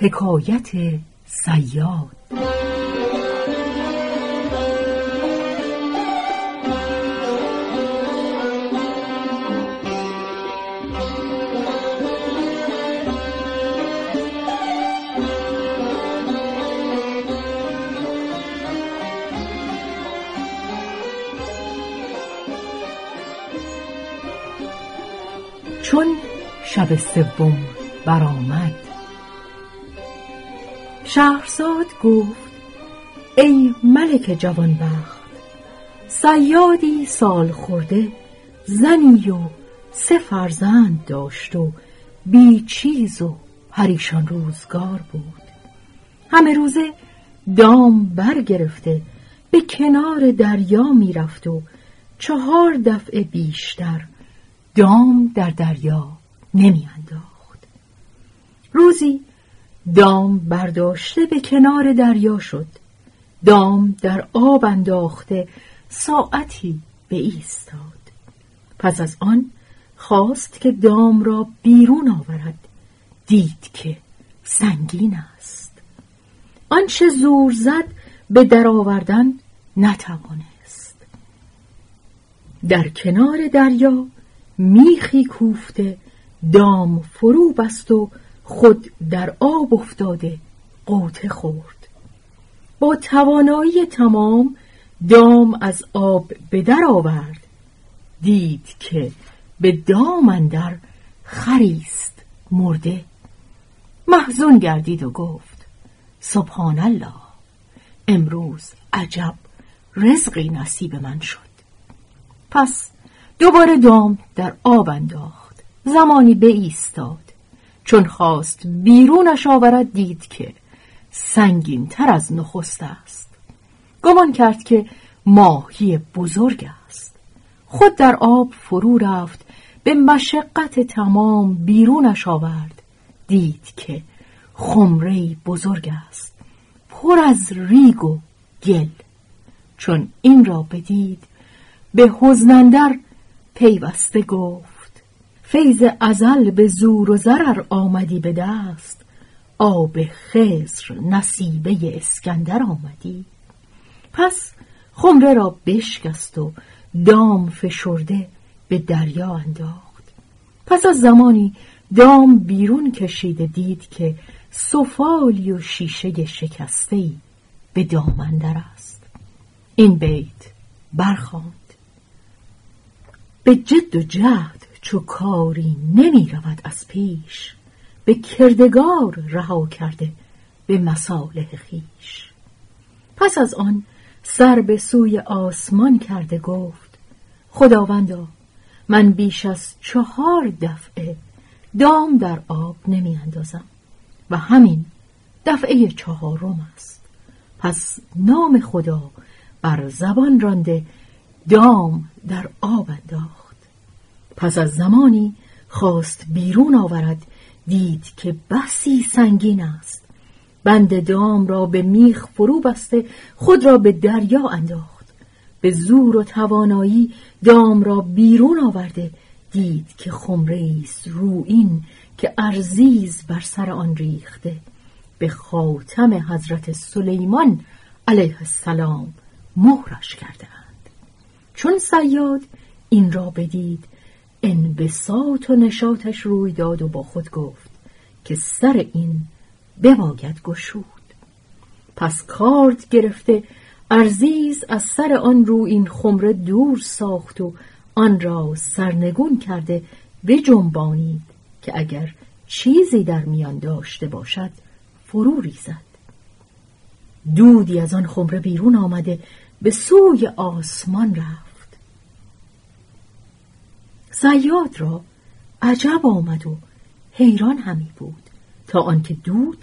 حکایت سیاد چون شب سوم برآمد شهرزاد گفت ای ملک جوانبخت سیادی سال خورده زنی و سه فرزند داشت و بی چیز و پریشان روزگار بود. همه روزه دام برگرفته به کنار دریا می‌رفت و چهار دفعه بیشتر دام در دریا نمیانداخت. روزی دام برداشته به کنار دریا شد. دام در آب انداخته ساعتی به ایستاد. پس از آن خواست که دام را بیرون آورد. دید که سنگین است. آنچه زور زد به درآوردن نتوانست. در کنار دریا میخی کوفته دام فرو بست و خود در آب افتاده قوطه خورد. با توانایی تمام دام از آب به در آورد. دید که به دام اندر خریست مرده. محزون گردید و گفت سبحان الله امروز عجب رزقی نصیب من شد. پس دوباره دام در آب انداخت. زمانی به ایستاد چون خواست بیرونش آورد دید که سنگین تر از نخست است. گمان کرد که ماهی بزرگ است. خود در آب فرو رفت به مشقت تمام بیرونش آورد. دید که خمره بزرگ است پر از ریگ و گل. چون این را بدید به حزنندر پیوسته گفت فیض ازل به زور و ضرر آمدی به دست. آب خزر نصیبه اسکندر آمدی. پس خمره را بشکست و دام فشرده به دریا انداخت. پس از زمانی دام بیرون کشیده دید که سفالی و شیشه شکسته به دام اندر است. این بیت برخواند به جد و جهد چو کاری نمی رود از پیش به کردگار رها کرده به مصالح خیش پس از آن سر به سوی آسمان کرده گفت خداوندا من بیش از چهار دفعه دام در آب نمی اندازم و همین دفعه چهارم است. پس نام خدا بر زبان رانده دام در آب انداخت. پس از زمانی خواست بیرون آورد دید که بسی سنگین است. بند دام را به میخ فرو بسته خود را به دریا انداخت. به زور و توانایی دام را بیرون آورده دید که خمره است این که ارزیز بر سر آن ریخته. به خاتم حضرت سلیمان علیه السلام مهرش کردهاند چون سیاد این را بدید انبساط و نشاتش روی داد و با خود گفت که سر این بباید گشود. پس کارد گرفته ارزیز از سر آن رو این خمره دور ساخت و آن را سرنگون کرده بجنبانید که اگر چیزی در میان داشته باشد فرو ریزد. دودی از آن خمره بیرون آمده به سوی آسمان رفت. زیاد را عجب آمد و حیران همی بود تا آنکه دود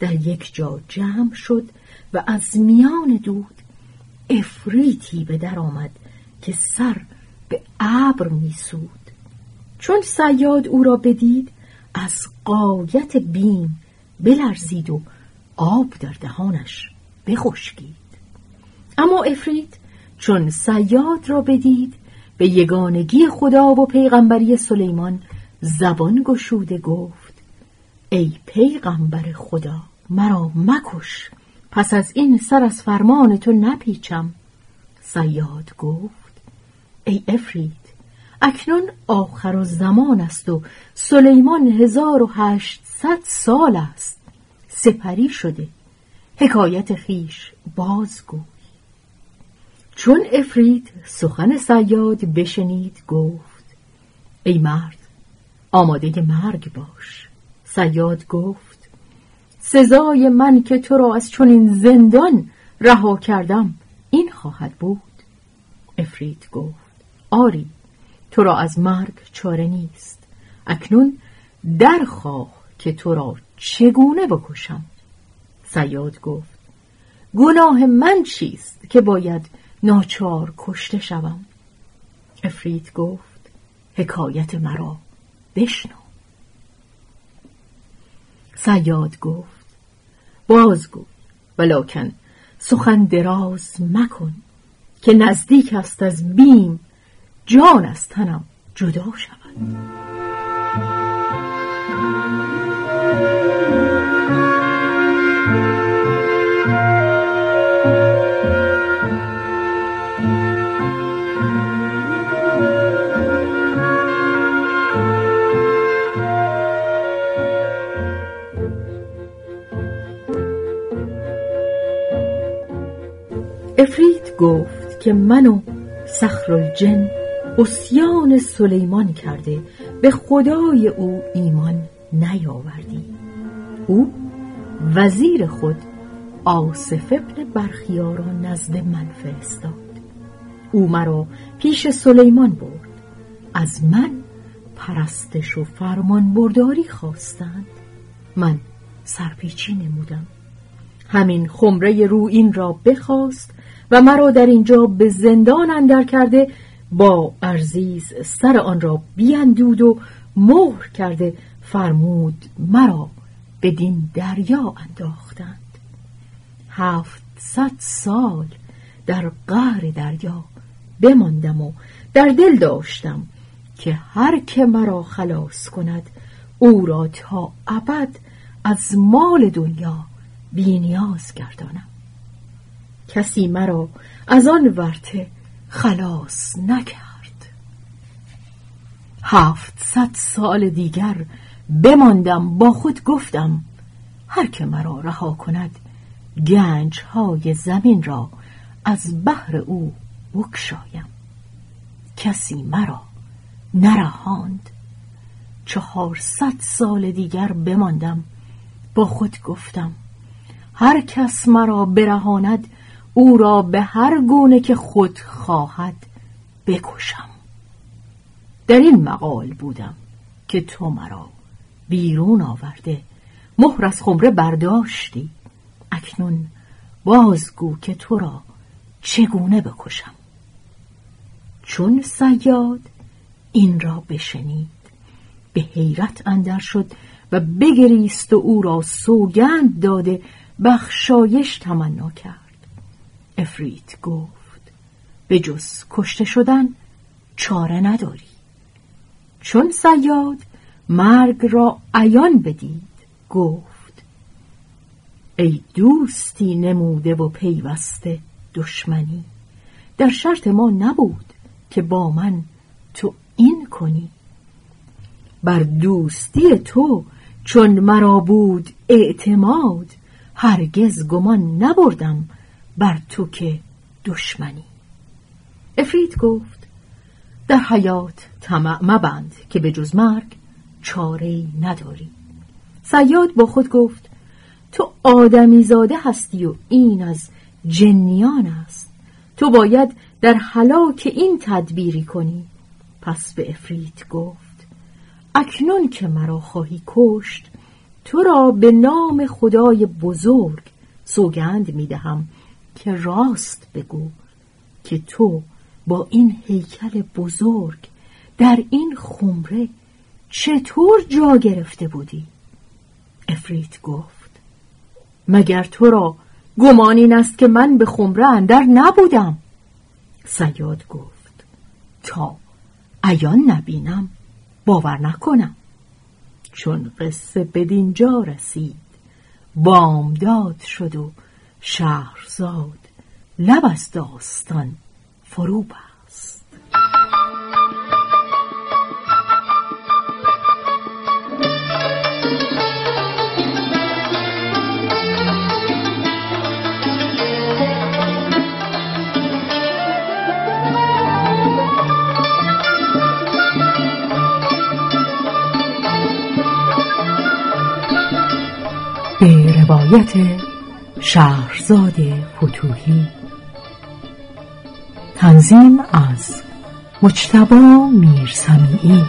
در یک جا جمع شد و از میان دود افریتی به در آمد که سر به ابر میسود چون سیاد او را بدید از قایت بیم بلرزید و آب در دهانش بخشکید. اما افرید چون سیاد را بدید به یگانگی خدا و پیغمبری سلیمان زبان گشوده گفت ای پیغمبر خدا مرا مکش پس از این سر از فرمان تو نپیچم. سیاد گفت ای افرید اکنون آخر و زمان است و سلیمان هزار و هشتصد سال است. سپری شده حکایت خیش بازگوی چون افرید سخن سیاد بشنید گفت ای مرد آماده مرگ باش. سیاد گفت سزای من که تو را از چنین زندان رها کردم این خواهد بود. افرید گفت آری تو را از مرگ چاره نیست. اکنون درخواه که تو را چگونه بکشم. سیاد گفت گناه من چیست که باید ناچار کشته شوم. افرید گفت حکایت مرا بشنو. سیاد گفت بازگو ولیکن سخن دراز مکن که نزدیک است از بیم جان از تنم جدا شود. افرید گفت که من و سخرالجن اسیان سلیمان کرده به خدای او ایمان نیاوردی. او وزیر خود آصف ابن برخیار را نزد من فرستاد. او مرا پیش سلیمان برد. از من پرستش و فرمان برداری خواستند. من سرپیچی نمودم. همین خمره رو این را بخواست و مرا در اینجا به زندان اندر کرده با ارزیز سر آن را بیندود و مهر کرده فرمود مرا بدین دریا انداختند. هفتصد سال در قهر دریا بماندم و در دل داشتم که هر که مرا خلاص کند او را تا ابد از مال دنیا بینیاز گردانم. کسی مرا از آن ورته خلاص نکرد. هفتصد سال دیگر بماندم با خود گفتم هر که مرا رها کند گنج های زمین را از بحر او بکشایم کسی مرا نرهاند. چهارصد سال دیگر بماندم با خود گفتم هر کس مرا برهاند او را به هر گونه که خود خواهد بکشم. در این مقال بودم که تو مرا بیرون آورده مهر از خمره برداشتی اکنون بازگو که تو را چگونه بکشم. چون سیاد این را بشنید به حیرت اندر شد و بگریست و او را سوگند داده بخشایش تمنا کرد. افریت گفت به جز کشته شدن چاره نداری. چون سیاد مرگ را عیان بدید گفت ای دوستی نموده و پیوسته دشمنی در شرط ما نبود که با من تو این کنی. بر دوستی تو چون مرا بود اعتماد هرگز گمان نبردم بر تو که دشمنی. افرید گفت در حیات طمع مبند که به جز مرگ چاره نداری. سیاد با خود گفت تو آدمی زاده هستی و این از جنیان است. تو باید در حلاک این تدبیری کنی. پس به افریت گفت اکنون که مرا خواهی کشت تو را به نام خدای بزرگ سوگند می دهم که راست بگو که تو با این هیکل بزرگ در این خمره چطور جا گرفته بودی؟ افریت گفت مگر تو را گمان این است که من به خمره اندر نبودم سیاد گفت تا ایان نبینم باور نکنم چون قصه بدینجا رسید بامداد شد و شهرزاد لب از داستان فرو بست. به روایت شهرزاد فتوهی. تنظیم از مجتبا میرسمیعی.